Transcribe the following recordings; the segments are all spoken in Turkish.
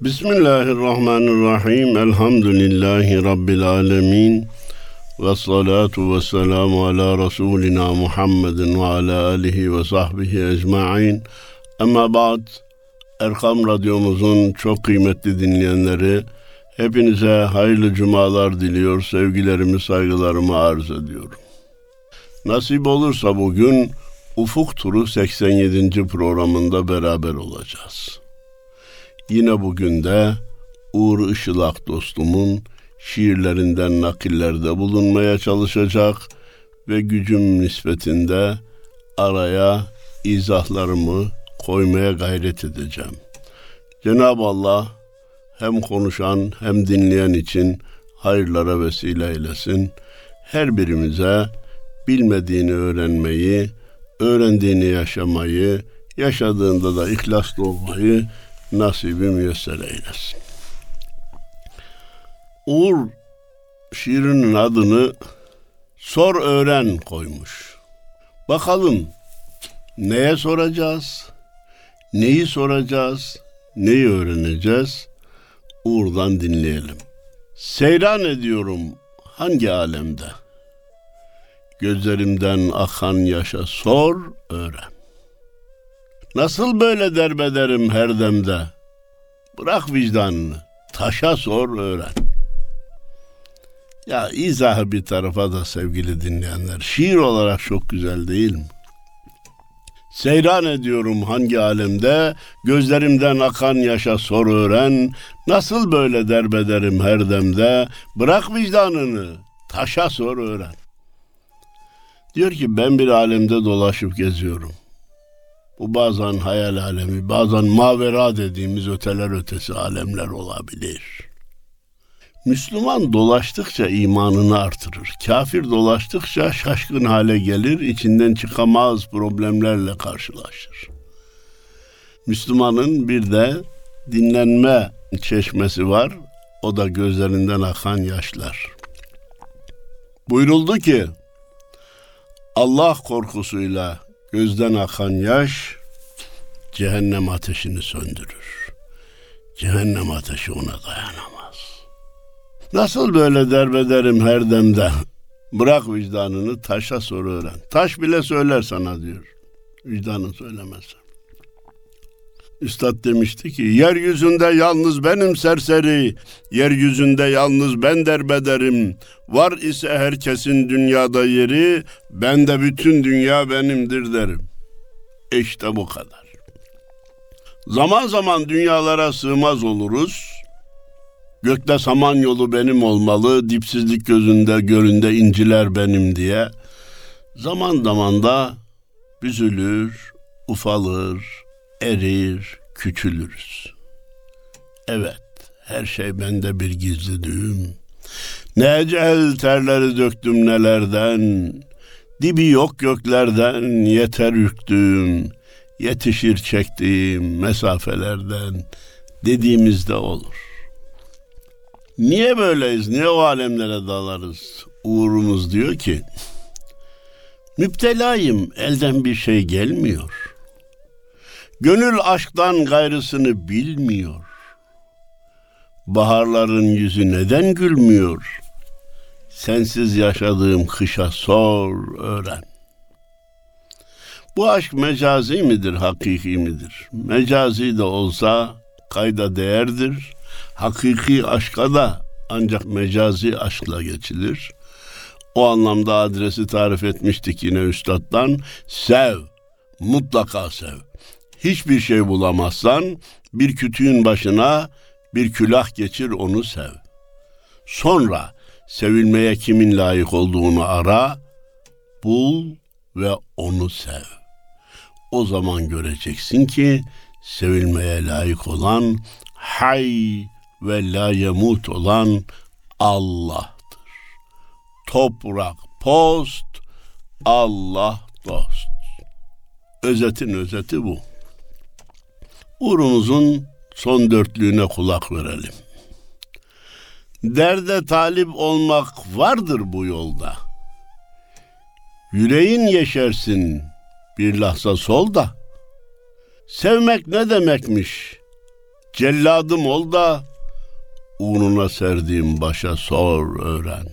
Bismillahirrahmanirrahim. Elhamdülillahi Rabbil alemin. Ve salatu ve selamu ala Resulina Muhammedin ve ala alihi ve sahbihi ecma'in. Ama ba'd. Erkam Radyomuzun çok kıymetli dinleyenleri, hepinize hayırlı cumalar diliyor, sevgilerimi, saygılarımı arz ediyorum. Nasip olursa bugün Ufuk Turu 87. programında beraber olacağız. Yine bugün de Uğur Işılak dostumun şiirlerinden nakillerde bulunmaya çalışacak ve gücüm nispetinde araya izahlarımı koymaya gayret edeceğim. Cenab-ı Allah hem konuşan hem dinleyen için hayırlara vesile eylesin. Her birimize bilmediğini öğrenmeyi, öğrendiğini yaşamayı, yaşadığında da ihlaslı olmayı nasibi müyesser eylesin. Uğur şiirinin adını Sor Öğren koymuş. Bakalım neye soracağız? Neyi soracağız? Neyi öğreneceğiz? Uğur'dan dinleyelim. Seyran ediyorum hangi alemde? Gözlerimden akan yaşa sor, öğren. Nasıl böyle derbederim her demde? Bırak vicdanını, taşa sor, öğren. Ya izahı bir tarafa da sevgili dinleyenler, şiir olarak çok güzel değil mi? Seyran ediyorum hangi alemde, gözlerimden akan yaşa sor öğren, nasıl böyle derbederim her demde, bırak vicdanını, taşa sor öğren. Diyor ki ben bir alemde dolaşıp geziyorum. Bu bazen hayal alemi, bazen mavera dediğimiz öteler ötesi alemler olabilir. Müslüman dolaştıkça imanını artırır. Kafir dolaştıkça şaşkın hale gelir, içinden çıkamaz problemlerle karşılaşır. Müslümanın bir de dinlenme çeşmesi var. O da gözlerinden akan yaşlar. Buyuruldu ki Allah korkusuyla gözden akan yaş cehennem ateşini söndürür. Cehennem ateşi ona dayanamaz. Nasıl böyle derbederim her demde? Bırak vicdanını taşa sor öğren. Taş bile söyler sana diyor. Vicdanın söylemezse. Üstad demişti ki yeryüzünde yalnız benim serseri, yeryüzünde yalnız ben derbederim. Var ise herkesin dünyada yeri, ben de bütün dünya benimdir derim. İşte bu kadar. Zaman zaman dünyalara sığmaz oluruz. Gökte saman yolu benim olmalı, dipsizlik gözünde göründe inciler benim diye. Zaman zaman da büzülür, ufalır, erir, küçülürüz. Evet, her şey bende bir gizli düğüm. Ne ecel terleri döktüm nelerden, dibi yok göklerden yeter ürktüğüm, yetişir çektiğim mesafelerden dediğimizde olur. Niye böyleyiz? Niye o alemlere dalarız? Uğurumuz diyor ki, müptelayım elden bir şey gelmiyor.'' Gönül aşktan gayrısını bilmiyor. Baharların yüzü neden gülmüyor? Sensiz yaşadığım kışa sor, öğren. Bu aşk mecazi midir, hakiki midir? Mecazi de olsa kayda değerdir. Hakiki aşka da ancak mecazi aşkla geçilir. O anlamda adresi tarif etmiştik yine üstaddan. Sev, mutlaka sev hiçbir şey bulamazsan bir kütüğün başına bir külah geçir onu sev. Sonra sevilmeye kimin layık olduğunu ara, bul ve onu sev. O zaman göreceksin ki sevilmeye layık olan hay ve la yemut olan Allah'tır. Toprak post, Allah dost. Özetin özeti bu. Uğrumuzun son dörtlüğüne kulak verelim. Derde talip olmak vardır bu yolda. Yüreğin yeşersin bir lahza solda. Sevmek ne demekmiş? Celladım ol da uğruna serdiğim başa sor öğren.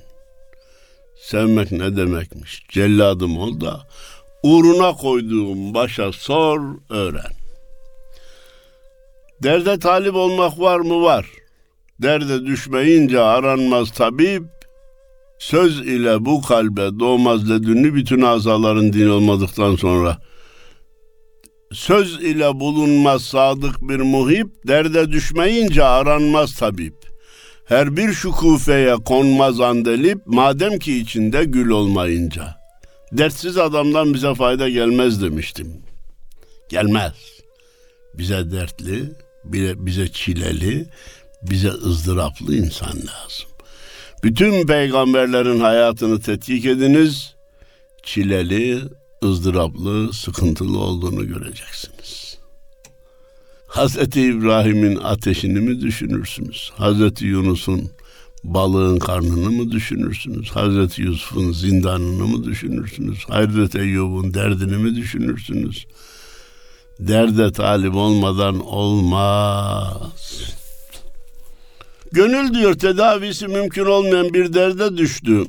Sevmek ne demekmiş? Celladım ol da uğruna koyduğum başa sor öğren. Derde talip olmak var mı? Var. Derde düşmeyince aranmaz tabip, söz ile bu kalbe doğmaz ledünlü bütün azaların din olmadıktan sonra söz ile bulunmaz sadık bir muhip, derde düşmeyince aranmaz tabip. Her bir şukufeye konmaz andelip, madem ki içinde gül olmayınca. Dertsiz adamdan bize fayda gelmez demiştim. Gelmez. Bize dertli, bize çileli, bize ızdıraplı insan lazım. Bütün peygamberlerin hayatını tetkik ediniz. Çileli, ızdıraplı, sıkıntılı olduğunu göreceksiniz. Hazreti İbrahim'in ateşini mi düşünürsünüz? Hazreti Yunus'un balığın karnını mı düşünürsünüz? Hazreti Yusuf'un zindanını mı düşünürsünüz? Hazreti Eyyub'un derdini mi düşünürsünüz? Derde talip olmadan olmaz. Gönül diyor tedavisi mümkün olmayan bir derde düştü.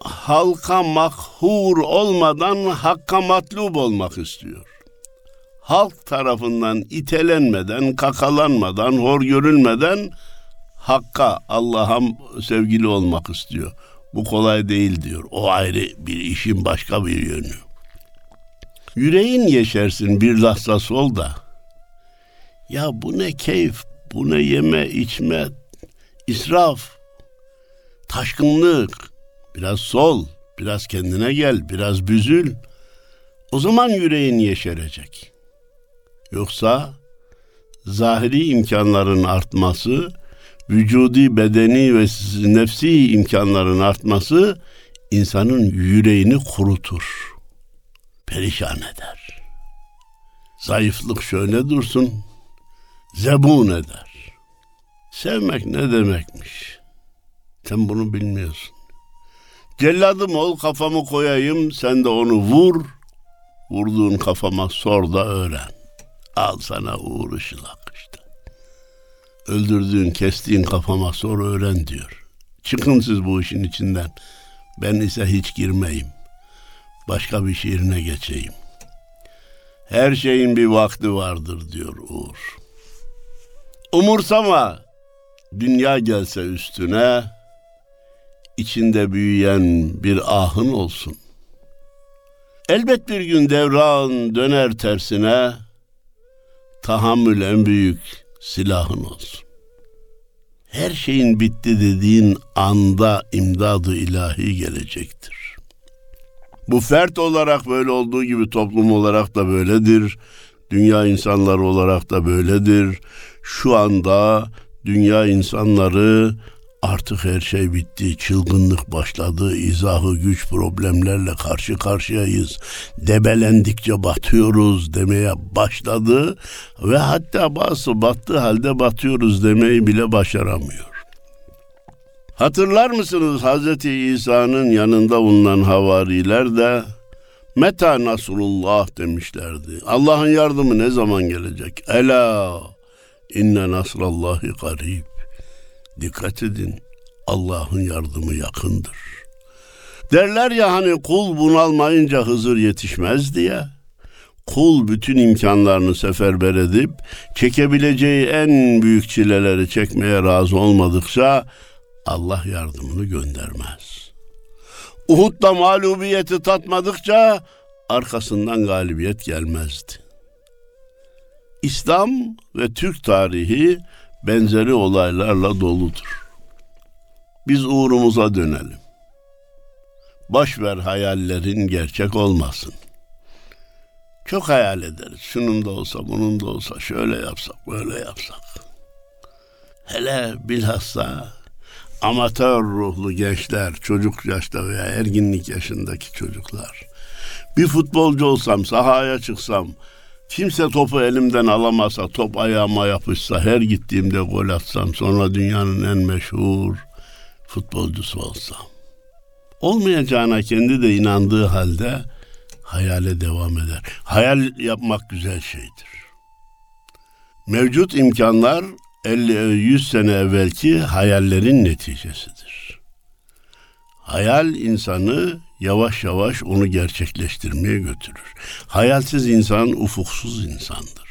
Halka mahhur olmadan hakka matlub olmak istiyor. Halk tarafından itelenmeden, kakalanmadan, hor görülmeden hakka, Allah'a sevgili olmak istiyor. Bu kolay değil diyor. O ayrı bir işin başka bir yönü. Yüreğin yeşersin bir lahza sol da. Ya bu ne keyif, bu ne yeme içme, israf, taşkınlık, biraz sol, biraz kendine gel, biraz büzül. O zaman yüreğin yeşerecek. Yoksa zahiri imkanların artması, vücudi, bedeni ve nefsi imkanların artması insanın yüreğini kurutur, perişan eder. Zayıflık şöyle dursun, zebun eder. Sevmek ne demekmiş? Sen bunu bilmiyorsun. Celladım ol kafamı koyayım sen de onu vur. Vurduğun kafama sor da öğren. Al sana uğur ışılak işte. Öldürdüğün kestiğin kafama sor öğren diyor. Çıkın siz bu işin içinden. Ben ise hiç girmeyim. Başka bir şiirine geçeyim. Her şeyin bir vakti vardır diyor Uğur. Umursama dünya gelse üstüne içinde büyüyen bir ahın olsun. Elbet bir gün devran döner tersine tahammül en büyük silahın olsun. Her şeyin bitti dediğin anda imdadı ilahi gelecektir. Bu fert olarak böyle olduğu gibi toplum olarak da böyledir. Dünya insanları olarak da böyledir. Şu anda dünya insanları artık her şey bitti, çılgınlık başladı, izahı güç problemlerle karşı karşıyayız, debelendikçe batıyoruz demeye başladı ve hatta bazı battığı halde batıyoruz demeyi bile başaramıyor. Hatırlar mısınız Hazreti İsa'nın yanında bulunan havariler de Meta Nasrullah demişlerdi. Allah'ın yardımı ne zaman gelecek? Ela inne nasrallahi garib. Dikkat edin. Allah'ın yardımı yakındır. Derler ya hani kul bunalmayınca Hızır yetişmez diye. Kul bütün imkanlarını seferber edip çekebileceği en büyük çileleri çekmeye razı olmadıkça Allah yardımını göndermez. Uhud'da mağlubiyeti tatmadıkça arkasından galibiyet gelmezdi. İslam ve Türk tarihi benzeri olaylarla doludur. Biz uğrumuza dönelim. Boş ver hayallerin gerçek olmasın. Çok hayal ederiz. Şunun da olsa, bunun da olsa, şöyle yapsak, böyle yapsak. Hele bilhassa amatör ruhlu gençler, çocuk yaşta veya erginlik yaşındaki çocuklar. Bir futbolcu olsam, sahaya çıksam, kimse topu elimden alamasa, top ayağıma yapışsa, her gittiğimde gol atsam, sonra dünyanın en meşhur futbolcusu olsam. Olmayacağına kendi de inandığı halde hayale devam eder. Hayal yapmak güzel şeydir. Mevcut imkanlar 50-100 sene evvelki hayallerin neticesidir. Hayal insanı yavaş yavaş onu gerçekleştirmeye götürür. Hayalsiz insan ufuksuz insandır.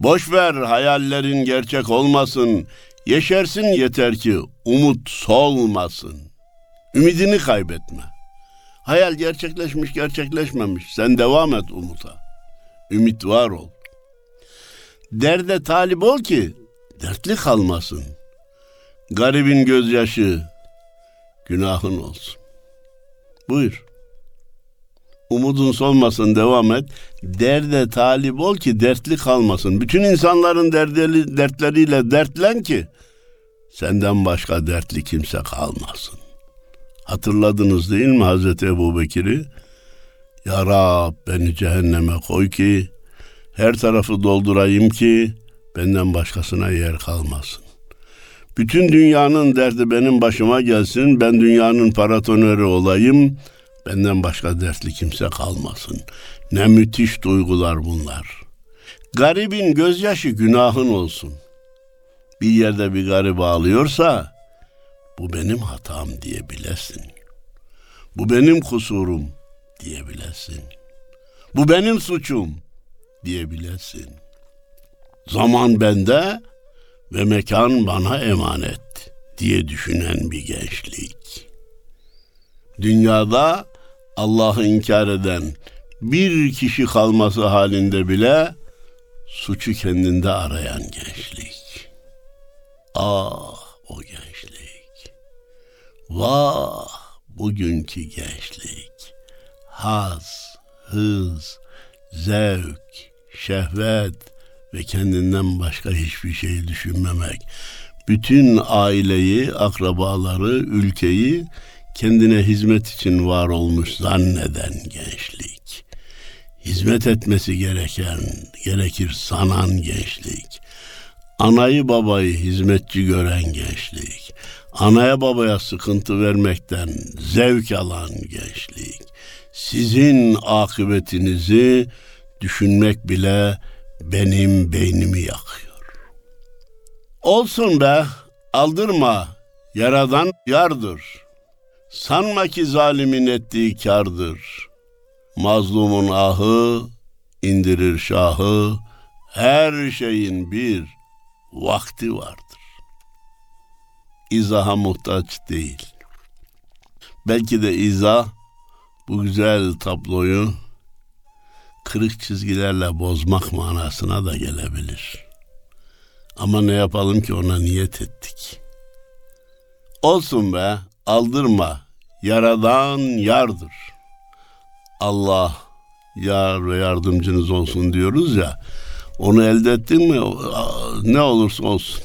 Boş ver hayallerin gerçek olmasın, yeşersin yeter ki umut solmasın. Ümidini kaybetme. Hayal gerçekleşmiş gerçekleşmemiş. Sen devam et umuta. Ümit var ol. Derde talip ol ki dertli kalmasın. Garibin gözyaşı günahın olsun. Buyur. Umudun solmasın devam et. Derde talip ol ki dertli kalmasın. Bütün insanların derdeli, dertleriyle dertlen ki senden başka dertli kimse kalmasın. Hatırladınız değil mi Hazreti Ebu Bekir'i? Ya Rab beni cehenneme koy ki her tarafı doldurayım ki benden başkasına yer kalmasın. Bütün dünyanın derdi benim başıma gelsin, ben dünyanın paratonörü olayım, benden başka dertli kimse kalmasın. Ne müthiş duygular bunlar. Garibin gözyaşı günahın olsun. Bir yerde bir garip ağlıyorsa, bu benim hatam diyebilesin. Bu benim kusurum diyebilesin. Bu benim suçum diyebilesin. Zaman bende ve mekan bana emanet diye düşünen bir gençlik. Dünyada Allah'ı inkar eden bir kişi kalması halinde bile suçu kendinde arayan gençlik. Ah o gençlik. Vah bugünkü gençlik. Haz, hız, zevk, şehvet ve kendinden başka hiçbir şey düşünmemek. Bütün aileyi, akrabaları, ülkeyi kendine hizmet için var olmuş zanneden gençlik. Hizmet etmesi gereken, gerekir sanan gençlik. Anayı babayı hizmetçi gören gençlik. Anaya babaya sıkıntı vermekten zevk alan gençlik. Sizin akıbetinizi düşünmek bile benim beynimi yakıyor. Olsun be, aldırma, yaradan yardır. Sanma ki zalimin ettiği kardır. Mazlumun ahı indirir şahı, her şeyin bir vakti vardır. İzaha muhtaç değil. Belki de izah bu güzel tabloyu kırık çizgilerle bozmak manasına da gelebilir. Ama ne yapalım ki ona niyet ettik. Olsun be, aldırma, yaradan yardır. Allah yar ve yardımcınız olsun diyoruz ya, onu elde ettin mi ne olursa olsun.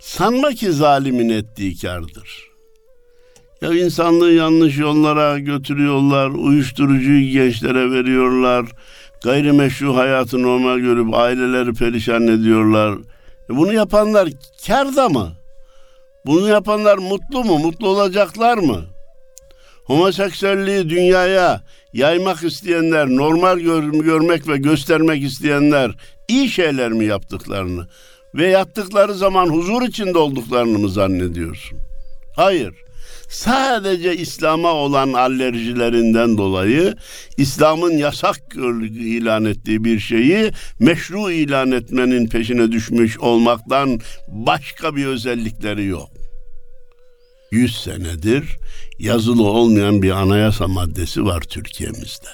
Sanma ki zalimin ettiği kardır. Ya insanlığı yanlış yollara götürüyorlar, uyuşturucuyu gençlere veriyorlar, gayrimeşru hayatı normal görüp aileleri perişan ediyorlar. E bunu yapanlar karda mı? Bunu yapanlar mutlu mu? Mutlu olacaklar mı? Homoseksüelliği dünyaya yaymak isteyenler, normal gör, görmek ve göstermek isteyenler iyi şeyler mi yaptıklarını ve yaptıkları zaman huzur içinde olduklarını mı zannediyorsun? Hayır sadece İslam'a olan alerjilerinden dolayı İslam'ın yasak ilan ettiği bir şeyi meşru ilan etmenin peşine düşmüş olmaktan başka bir özellikleri yok. Yüz senedir yazılı olmayan bir anayasa maddesi var Türkiye'mizde.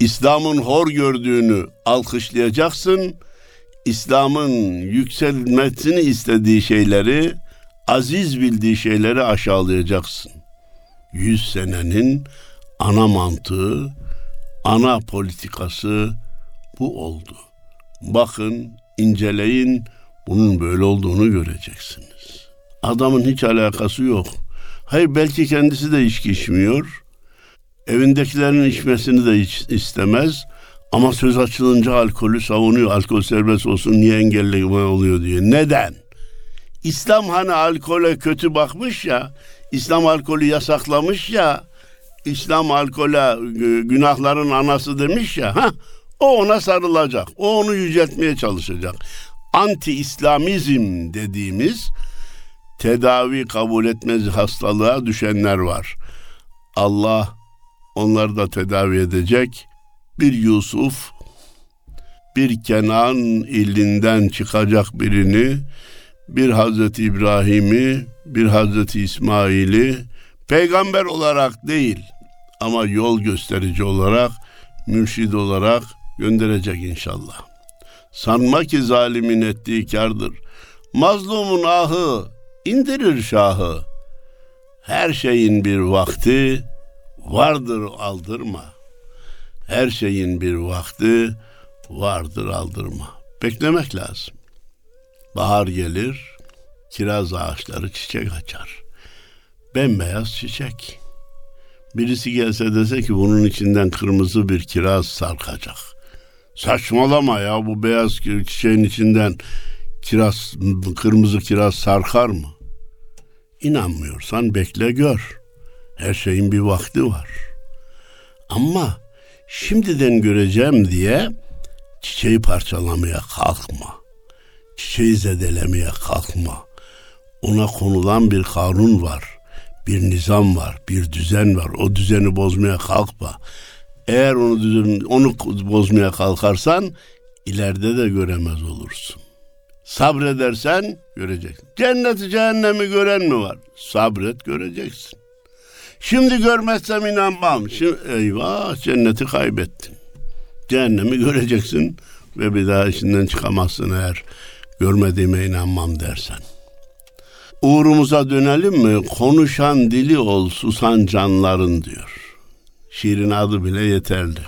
İslam'ın hor gördüğünü alkışlayacaksın, İslam'ın yükselmesini istediği şeyleri aziz bildiği şeyleri aşağılayacaksın. Yüz senenin ana mantığı, ana politikası bu oldu. Bakın, inceleyin, bunun böyle olduğunu göreceksiniz. Adamın hiç alakası yok. Hayır belki kendisi de içki içmiyor. Evindekilerin içmesini de hiç istemez. Ama söz açılınca alkolü savunuyor. Alkol serbest olsun niye engelleme oluyor diye. Neden? İslam hani alkole kötü bakmış ya, İslam alkolü yasaklamış ya, İslam alkole günahların anası demiş ya, ha O ona sarılacak. O onu yüceltmeye çalışacak. Anti-İslamizm dediğimiz tedavi kabul etmez hastalığa düşenler var. Allah onları da tedavi edecek. Bir Yusuf, bir Kenan ilinden çıkacak birini, bir Hazreti İbrahim'i, bir Hazreti İsmail'i peygamber olarak değil ama yol gösterici olarak, mürşid olarak gönderecek inşallah. Sanma ki zalimin ettiği kardır. Mazlumun ahı indirir şahı. Her şeyin bir vakti vardır aldırma. Her şeyin bir vakti vardır aldırma. Beklemek lazım. Bahar gelir, kiraz ağaçları çiçek açar. Bembeyaz çiçek. Birisi gelse dese ki bunun içinden kırmızı bir kiraz sarkacak. Saçmalama ya bu beyaz çiçeğin içinden kiraz, kırmızı kiraz sarkar mı? İnanmıyorsan bekle gör. Her şeyin bir vakti var. Ama şimdiden göreceğim diye çiçeği parçalamaya kalkma. Çiçeği zedelemeye kalkma. Ona konulan bir kanun var. Bir nizam var, bir düzen var. O düzeni bozmaya kalkma. Eğer onu düzen, onu bozmaya kalkarsan ileride de göremez olursun. Sabredersen göreceksin. Cenneti cehennemi gören mi var? Sabret göreceksin. Şimdi görmezsem inanmam. Şimdi, eyvah cenneti kaybettin. Cehennemi göreceksin ve bir daha içinden çıkamazsın eğer görmediğime inanmam dersen. Uğrumuza dönelim mi? Konuşan dili ol susan canların diyor. Şiirin adı bile yeterli.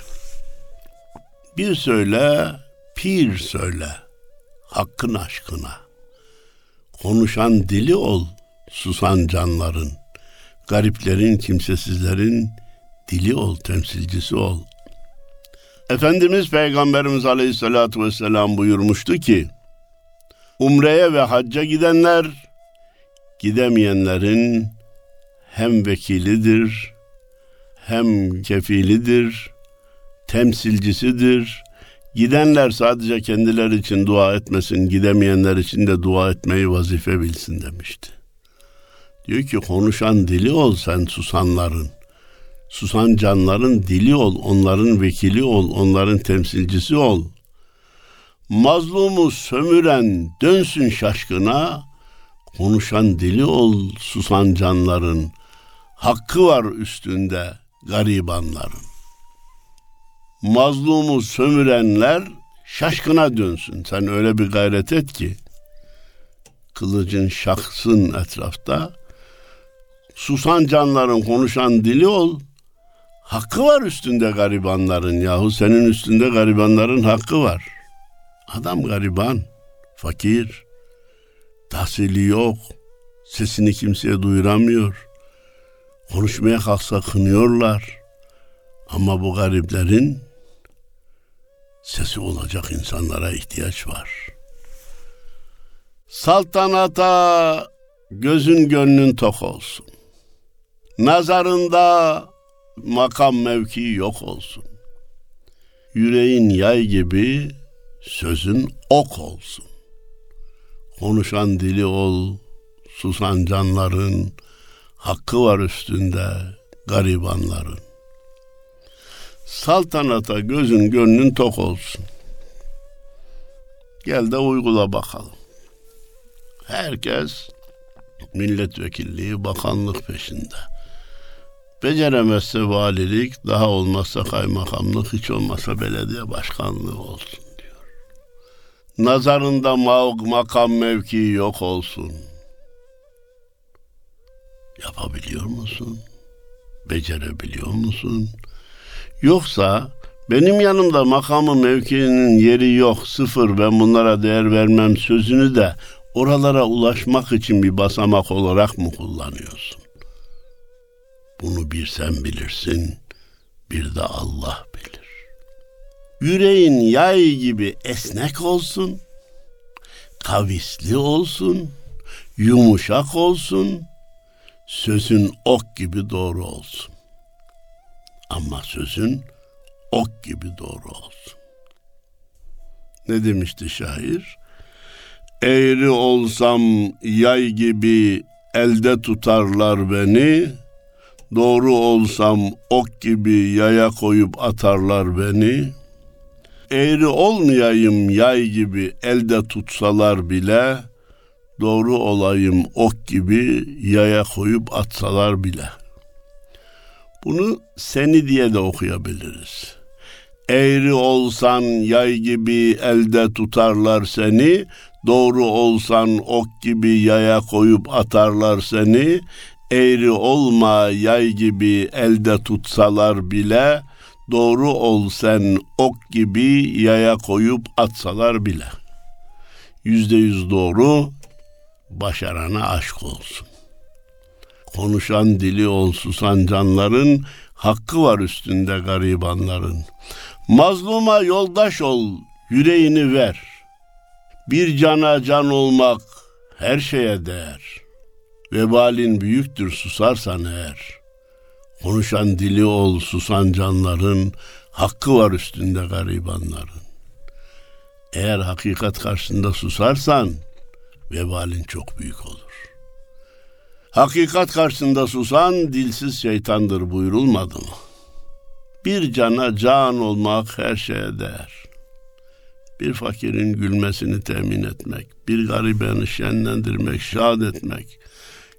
Bir söyle, pir söyle, hakkın aşkına. Konuşan dili ol susan canların. Gariplerin, kimsesizlerin dili ol, temsilcisi ol. Efendimiz Peygamberimiz Aleyhisselatü Vesselam buyurmuştu ki, Umre'ye ve hacca gidenler, gidemeyenlerin hem vekilidir, hem kefilidir, temsilcisidir. Gidenler sadece kendileri için dua etmesin, gidemeyenler için de dua etmeyi vazife bilsin demişti. Diyor ki konuşan dili ol sen susanların. Susan canların dili ol, onların vekili ol, onların temsilcisi ol. Mazlumu sömüren dönsün şaşkına, konuşan dili ol susan canların. Hakkı var üstünde garibanların. Mazlumu sömürenler şaşkına dönsün. Sen öyle bir gayret et ki kılıcın şaksın etrafta. Susan canların konuşan dili ol. Hakkı var üstünde garibanların yahu senin üstünde garibanların hakkı var. Adam gariban, fakir, tahsili yok, sesini kimseye duyuramıyor. Konuşmaya kalksa kınıyorlar. Ama bu gariplerin sesi olacak insanlara ihtiyaç var. Saltanata gözün gönlün tok olsun. Nazarında makam mevki yok olsun. Yüreğin yay gibi sözün ok olsun. Konuşan dili ol, susan canların, hakkı var üstünde garibanların. Saltanata gözün gönlün tok olsun. Gel de uygula bakalım. Herkes milletvekilliği, bakanlık peşinde. Beceremezse valilik, daha olmazsa kaymakamlık, hiç olmazsa belediye başkanlığı olsun Nazarında makam mevki yok olsun. Yapabiliyor musun? Becerebiliyor musun? Yoksa benim yanımda makamı mevkinin yeri yok, sıfır ben bunlara değer vermem sözünü de oralara ulaşmak için bir basamak olarak mı kullanıyorsun? Bunu bir sen bilirsin, bir de Allah. Yüreğin yay gibi esnek olsun, kavisli olsun, yumuşak olsun, sözün ok gibi doğru olsun. Ama sözün ok gibi doğru olsun. Ne demişti şair? Eğri olsam yay gibi elde tutarlar beni. Doğru olsam ok gibi yaya koyup atarlar beni. Eğri olmayayım yay gibi elde tutsalar bile, doğru olayım ok gibi yaya koyup atsalar bile. Bunu seni diye de okuyabiliriz. Eğri olsan yay gibi elde tutarlar seni, doğru olsan ok gibi yaya koyup atarlar seni, eğri olma yay gibi elde tutsalar bile, doğru ol sen ok gibi yaya koyup atsalar bile. Yüzde yüz doğru, başarana aşk olsun. Konuşan dili ol susan canların, hakkı var üstünde garibanların. Mazluma yoldaş ol, yüreğini ver. Bir cana can olmak her şeye değer. Vebalin büyüktür susarsan eğer. Konuşan dili ol susan canların, hakkı var üstünde garibanların. Eğer hakikat karşısında susarsan, vebalin çok büyük olur. Hakikat karşısında susan dilsiz şeytandır buyurulmadı mı? Bir cana can olmak her şeye değer. Bir fakirin gülmesini temin etmek, bir garibeni şenlendirmek, şad etmek,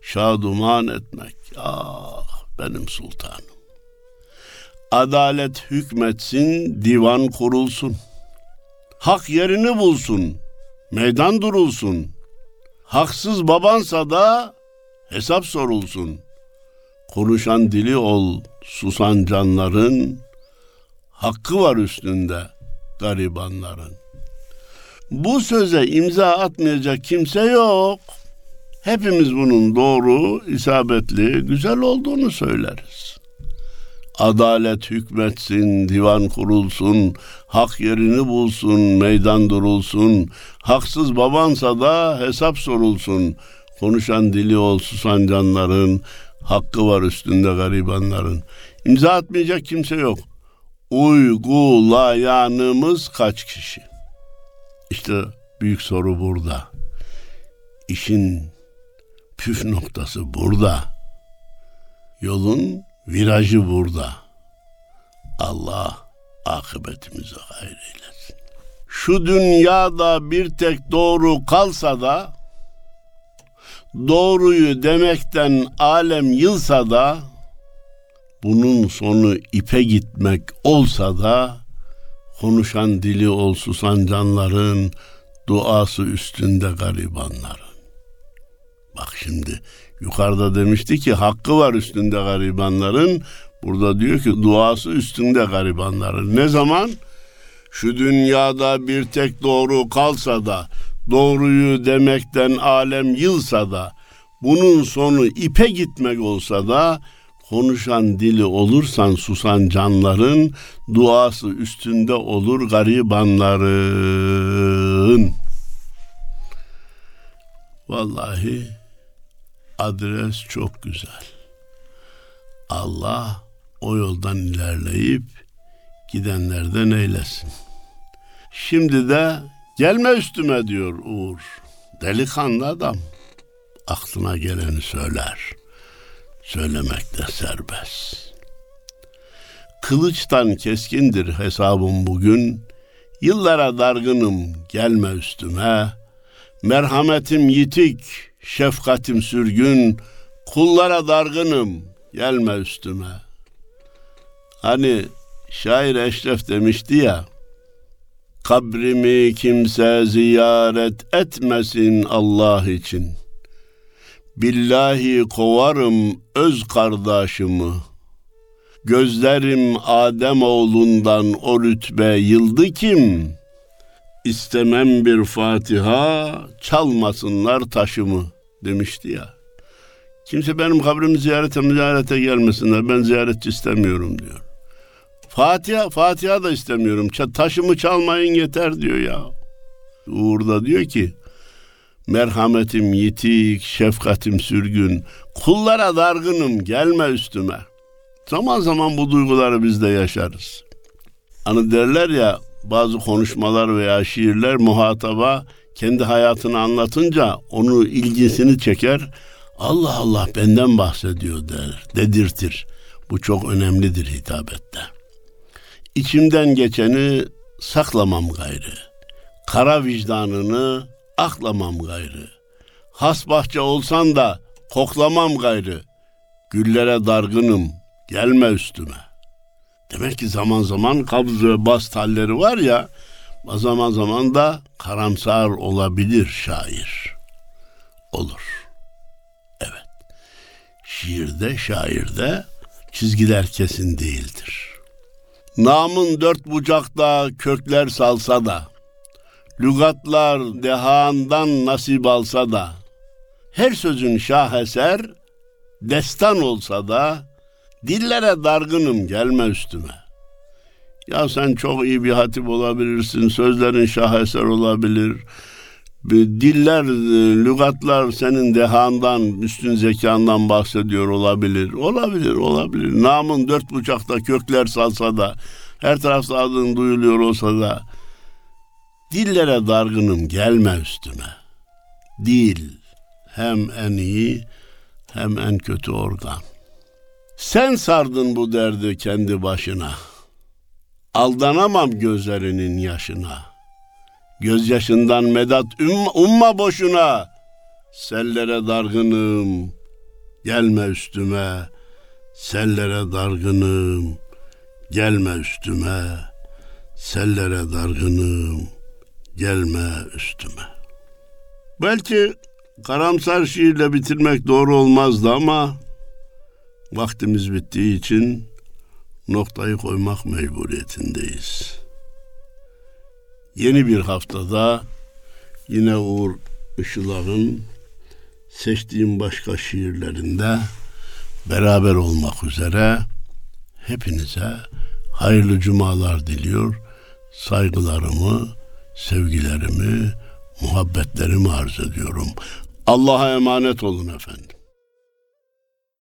şaduman etmek. Ah benim sultanım. Adalet hükmetsin, divan kurulsun. Hak yerini bulsun, meydan durulsun. Haksız babansa da hesap sorulsun. Konuşan dili ol, susan canların, hakkı var üstünde garibanların. Bu söze imza atmayacak kimse yok. Hepimiz bunun doğru, isabetli, güzel olduğunu söyleriz. Adalet hükmetsin, divan kurulsun, hak yerini bulsun, meydan durulsun. Haksız babansa da hesap sorulsun. Konuşan dili ol susan canların, hakkı var üstünde garibanların. İmza atmayacak kimse yok. Uygulayanımız kaç kişi? İşte büyük soru burada. İşin püf noktası burada. Yolun virajı burada. Allah akıbetimizi hayır eylesin. Şu dünyada bir tek doğru kalsa da doğruyu demekten alem yılsa da bunun sonu ipe gitmek olsa da konuşan dili ol susan canların duası üstünde garibanların. Bak şimdi yukarıda demişti ki hakkı var üstünde garibanların. Burada diyor ki duası üstünde garibanların. Ne zaman? Şu dünyada bir tek doğru kalsa da doğruyu demekten alem yılsa da bunun sonu ipe gitmek olsa da konuşan dili olursan susan canların duası üstünde olur garibanların. Vallahi adres çok güzel. Allah o yoldan ilerleyip gidenlerden eylesin. Şimdi de gelme üstüme diyor Uğur. Delikanlı adam aklına geleni söyler. Söylemekte serbest. Kılıçtan keskindir hesabım bugün. Yıllara dargınım gelme üstüme. Merhametim yitik, şefkatim sürgün. Kullara dargınım gelme üstüme. Hani şair Eşref demişti ya. Kabrimi kimse ziyaret etmesin Allah için.'' Billahi kovarım öz kardeşimi. Gözlerim Adem oğlundan o rütbe yıldı kim? İstemem bir Fatiha, çalmasınlar taşımı demişti ya. Kimse benim kabrimi ziyarete ziyarete gelmesinler. Ben ziyaretçi istemiyorum diyor. Fatiha, Fatiha da istemiyorum. Taşımı çalmayın yeter diyor ya. Uğur da diyor ki Merhametim yitik, şefkatim sürgün. Kullara dargınım, gelme üstüme. Zaman zaman bu duyguları biz de yaşarız. Hani derler ya, bazı konuşmalar veya şiirler muhataba kendi hayatını anlatınca onu ilgisini çeker. Allah Allah benden bahsediyor der, dedirtir. Bu çok önemlidir hitabette. İçimden geçeni saklamam gayrı. Kara vicdanını aklamam gayrı. Has bahçe olsan da koklamam gayrı. Güllere dargınım, gelme üstüme. Demek ki zaman zaman kabz ve bast halleri var ya, zaman zaman da karamsar olabilir şair. Olur. Evet. Şiirde, şairde çizgiler kesin değildir. Namın dört bucakta kökler salsa da, lügatlar dehandan nasip alsa da, her sözün şaheser, destan olsa da, dillere dargınım gelme üstüme. Ya sen çok iyi bir hatip olabilirsin, sözlerin şaheser olabilir, diller, lügatlar senin dehandan, üstün zekandan bahsediyor olabilir. Olabilir, olabilir. Namın dört bucakta kökler salsa da, her tarafta adın duyuluyor olsa da, dillere dargınım gelme üstüme. Dil hem en iyi hem en kötü organ. Sen sardın bu derdi kendi başına. Aldanamam gözlerinin yaşına.'' Gözyaşından medat umma, umma boşuna. Sellere dargınım, gelme üstüme. Sellere dargınım, gelme üstüme. Sellere dargınım, gelme üstüme. Belki karamsar şiirle bitirmek doğru olmazdı ama vaktimiz bittiği için noktayı koymak mecburiyetindeyiz. Yeni bir haftada yine Uğur Işılak'ın seçtiğim başka şiirlerinde beraber olmak üzere hepinize hayırlı cumalar diliyor. Saygılarımı, sevgilerimi, muhabbetlerimi arz ediyorum. Allah'a emanet olun efendim.